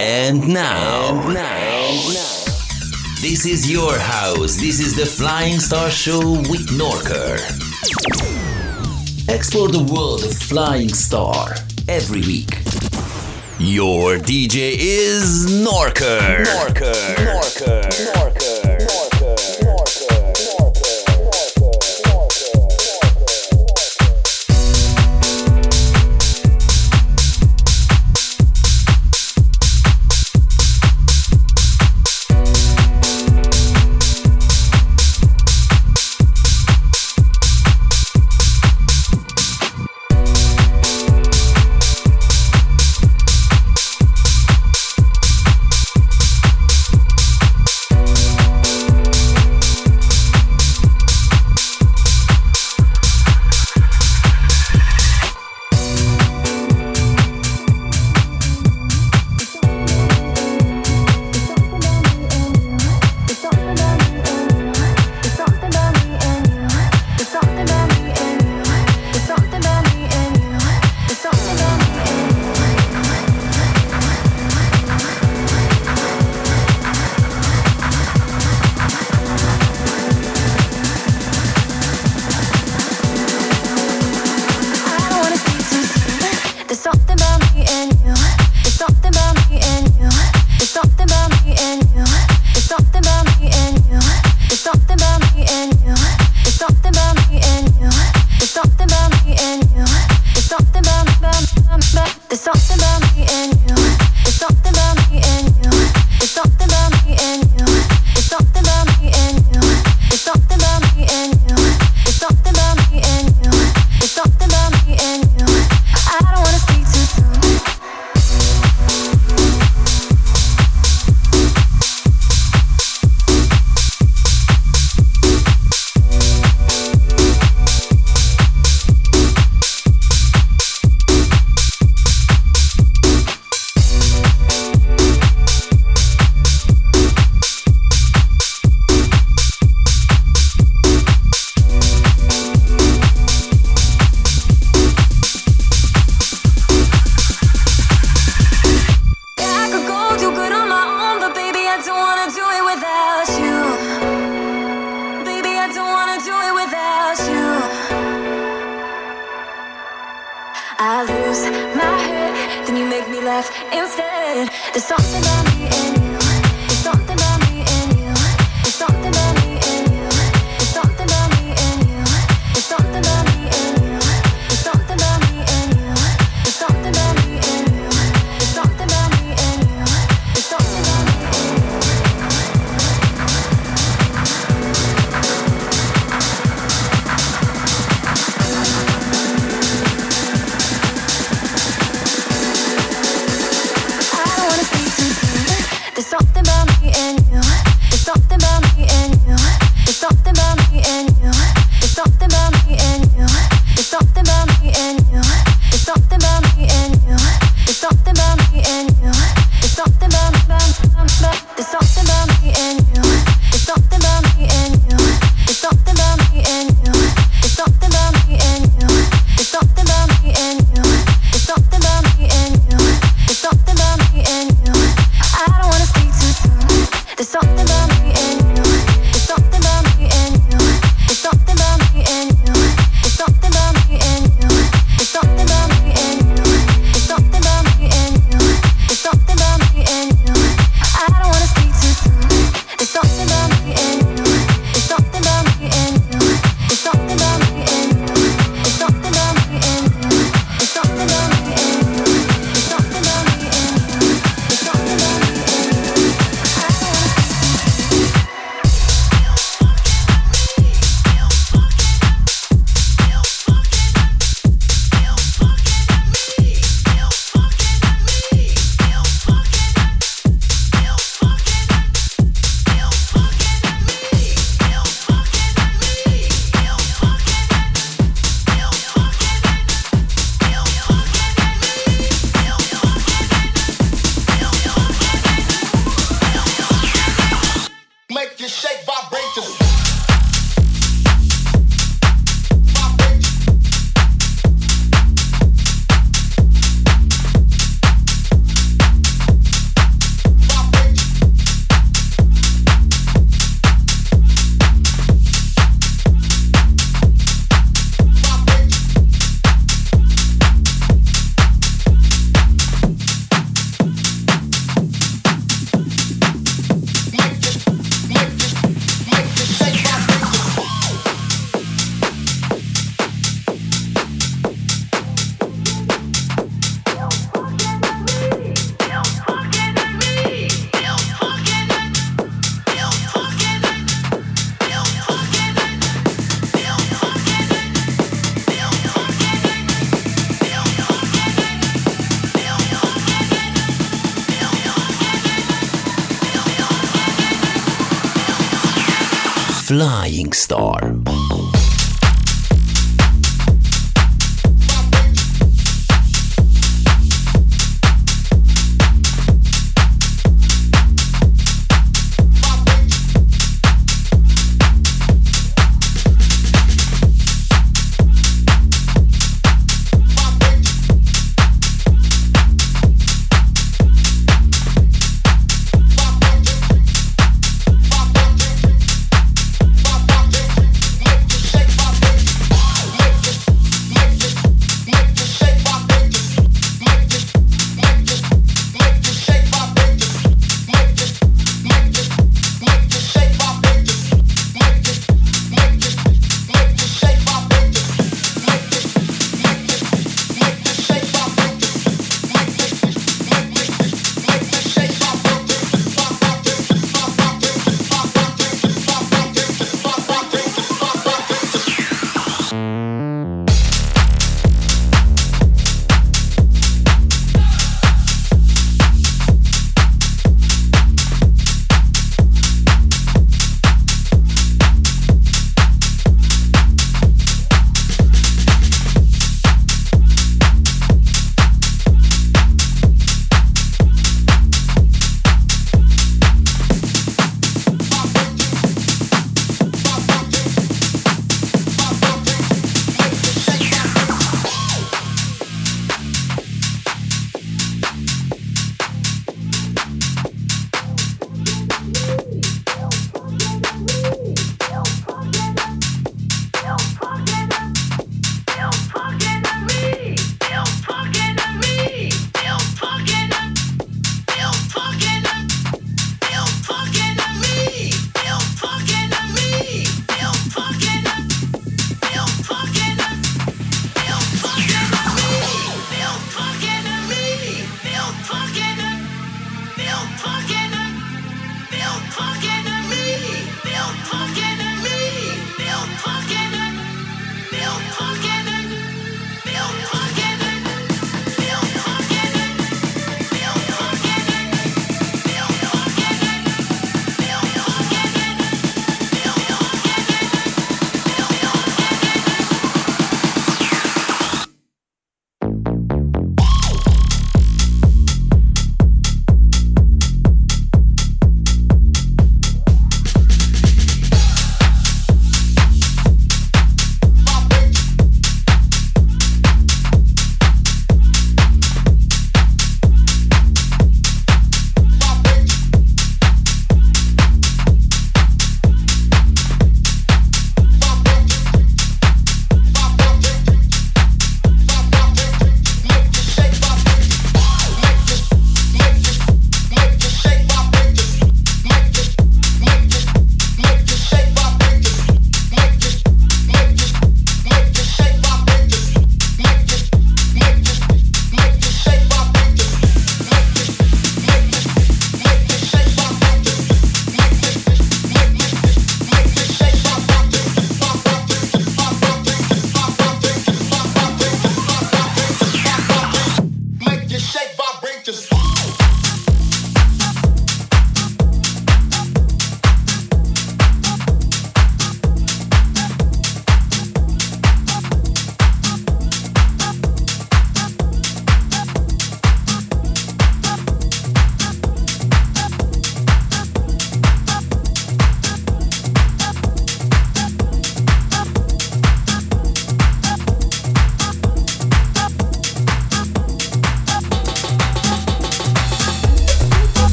And now, and now, this is your house. This is the Flying Star Show with Norker. Explore the world of Flying Star every week. Your DJ is Norker. Norker. Norker. Norker. Flying Star.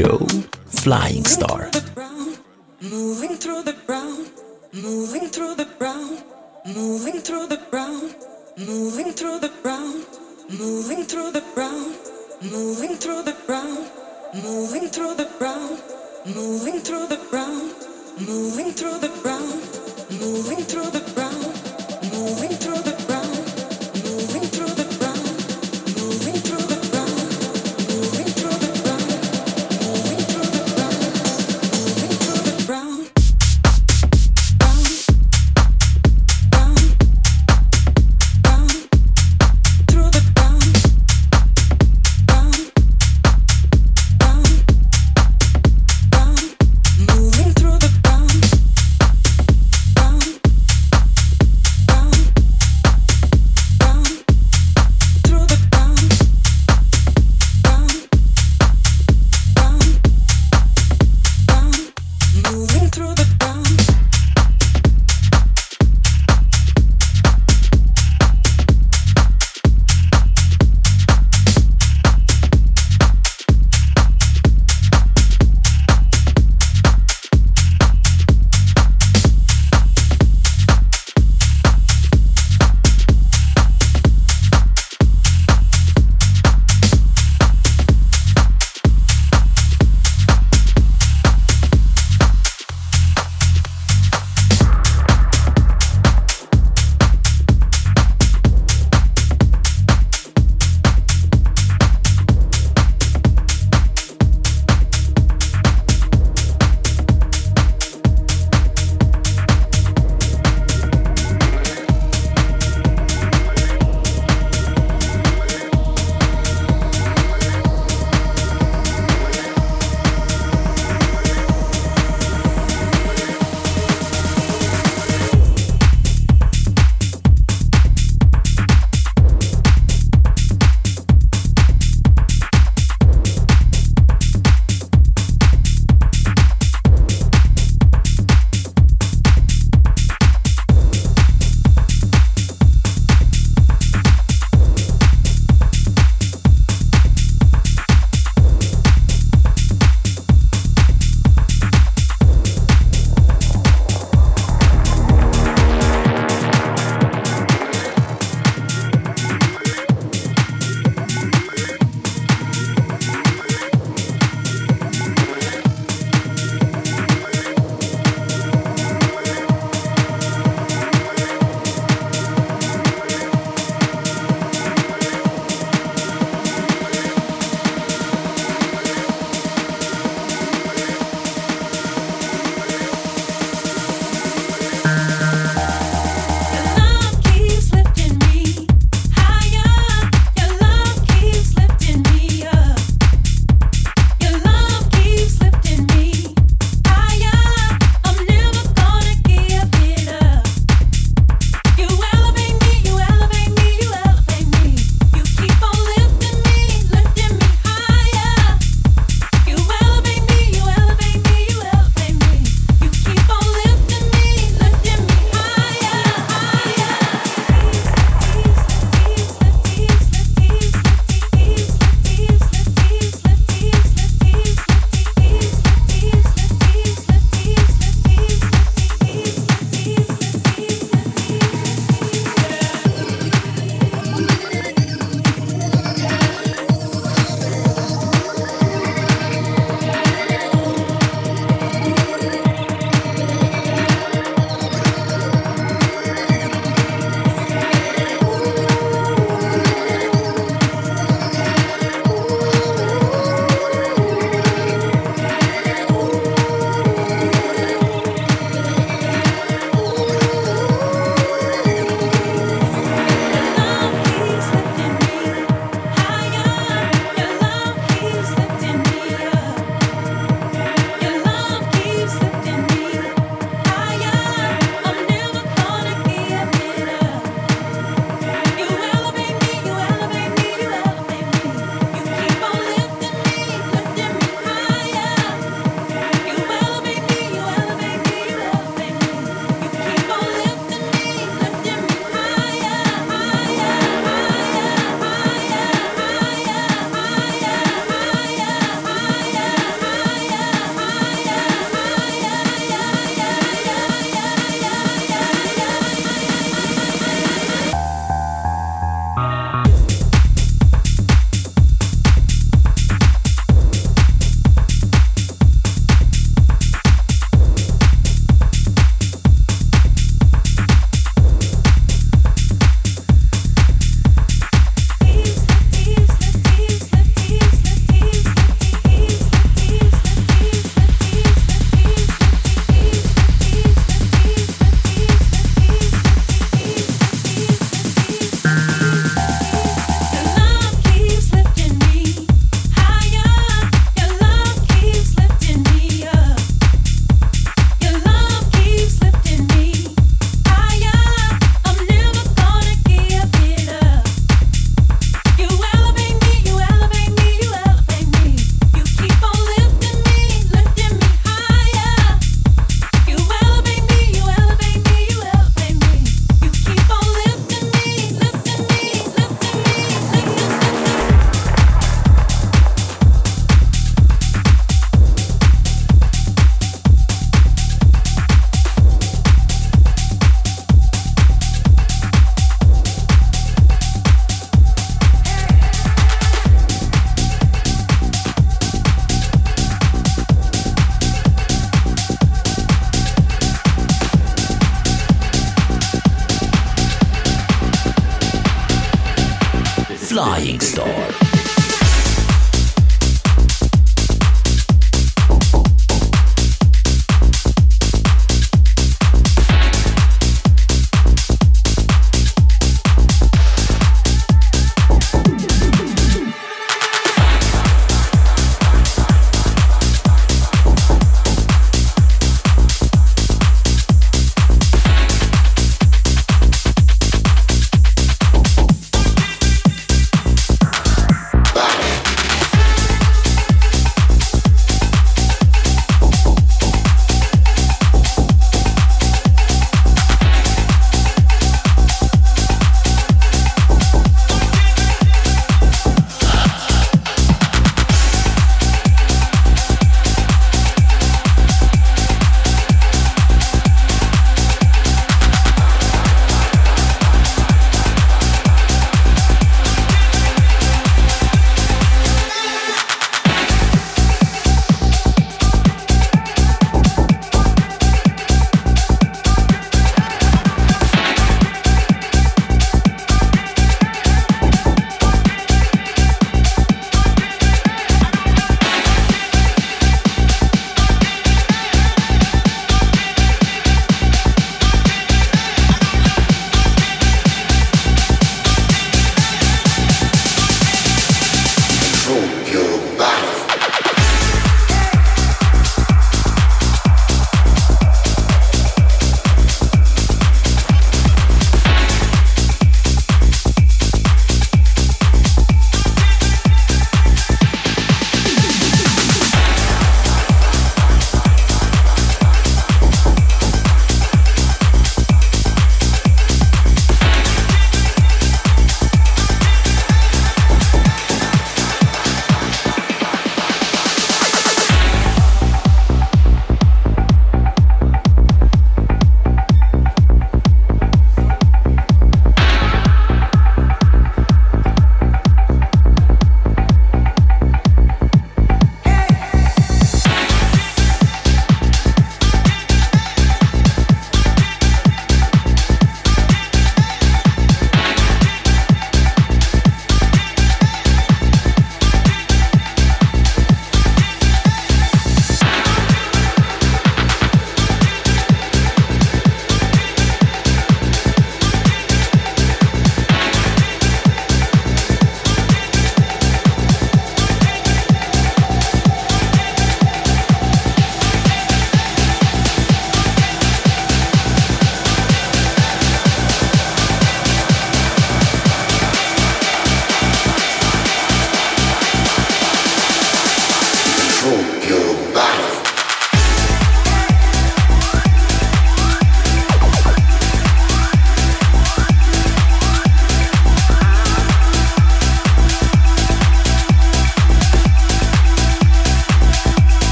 Flying Star. Moving through the ground, moving through the ground, moving through the ground, moving through the ground, moving through the ground, moving through the ground, moving through the ground, moving through the ground, moving through the ground, moving through the ground, moving through the Flying Star.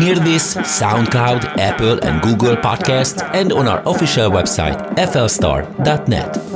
Hear This, SoundCloud, Apple and Google Podcasts, and on our official website, flstar.net.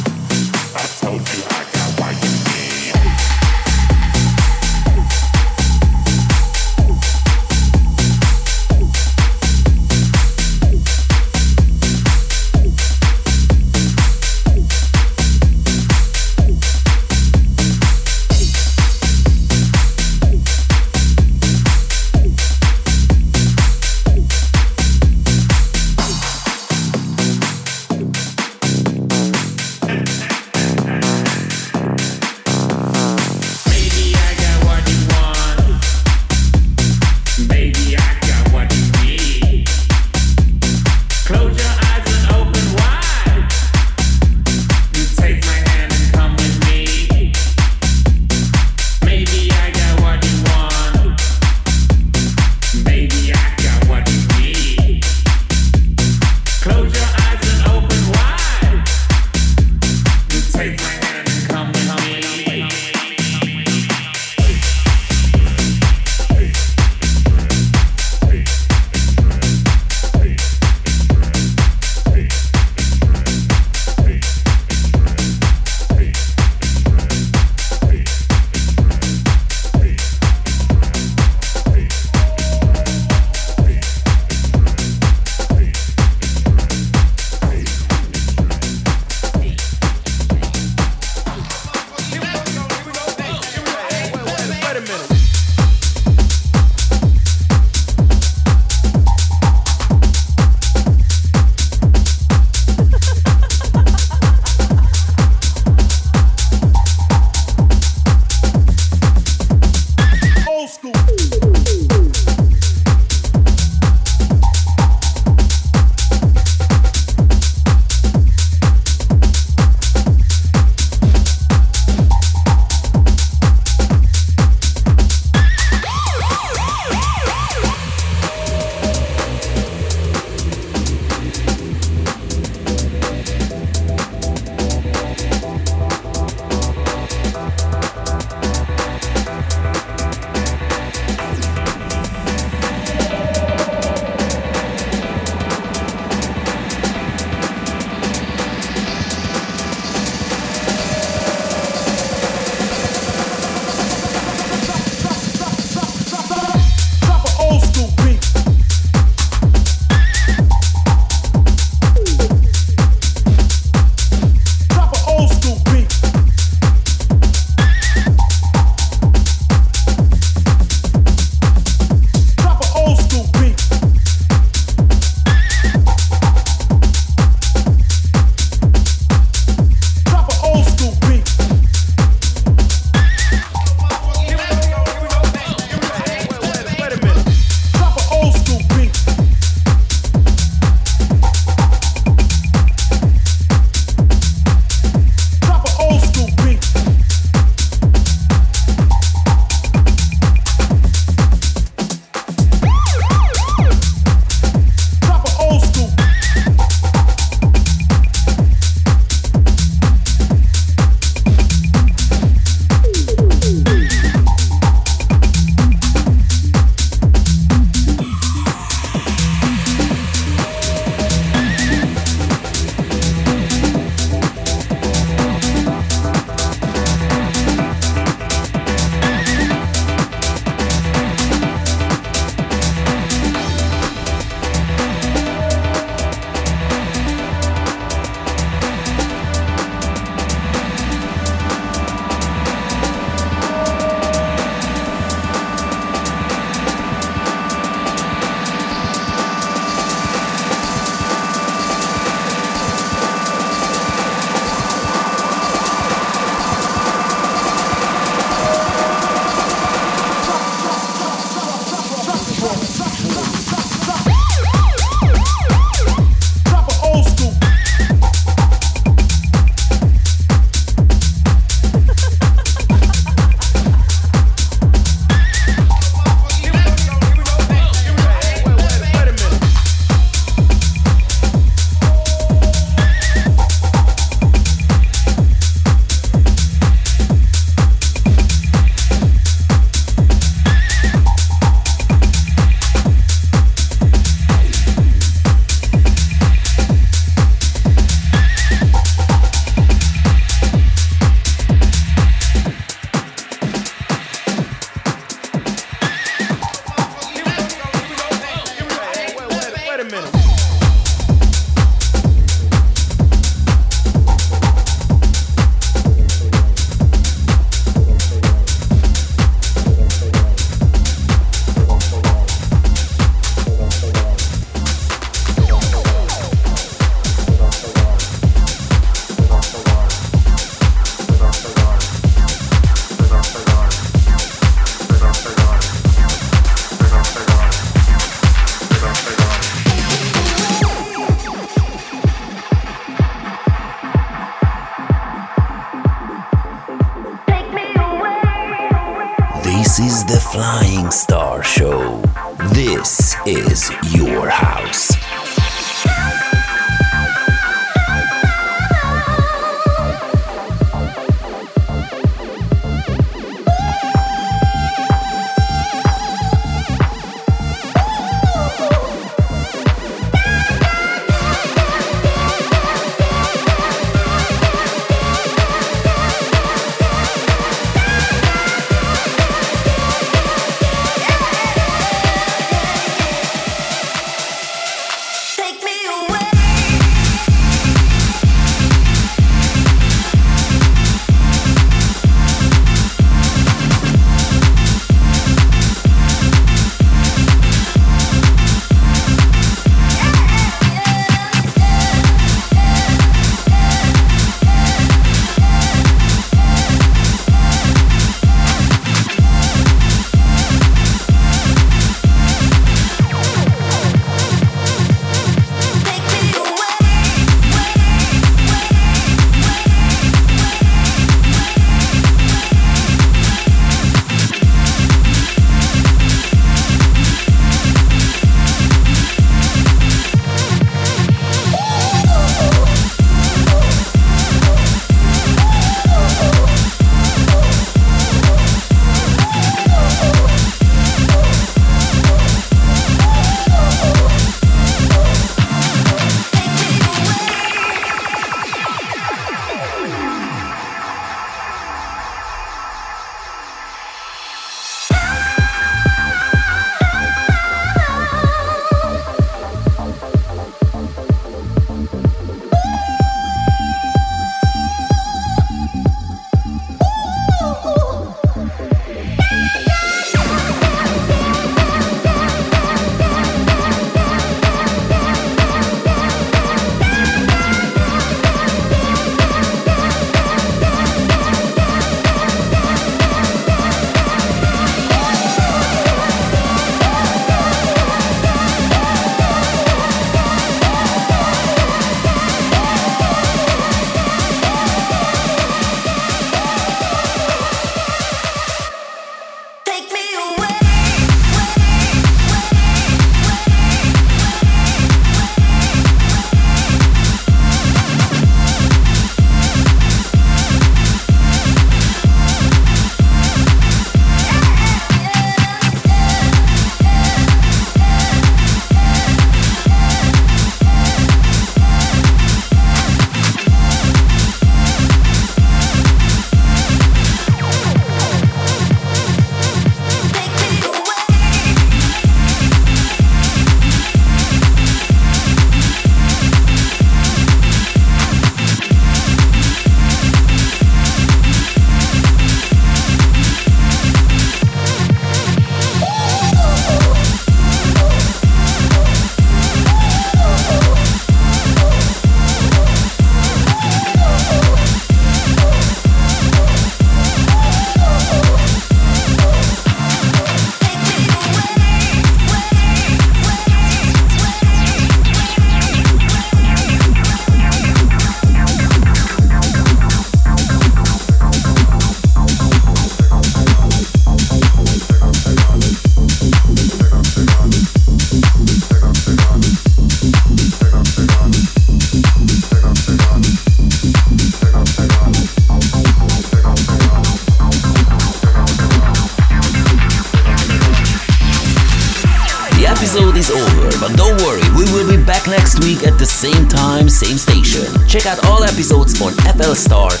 Check out all episodes on FL. .net.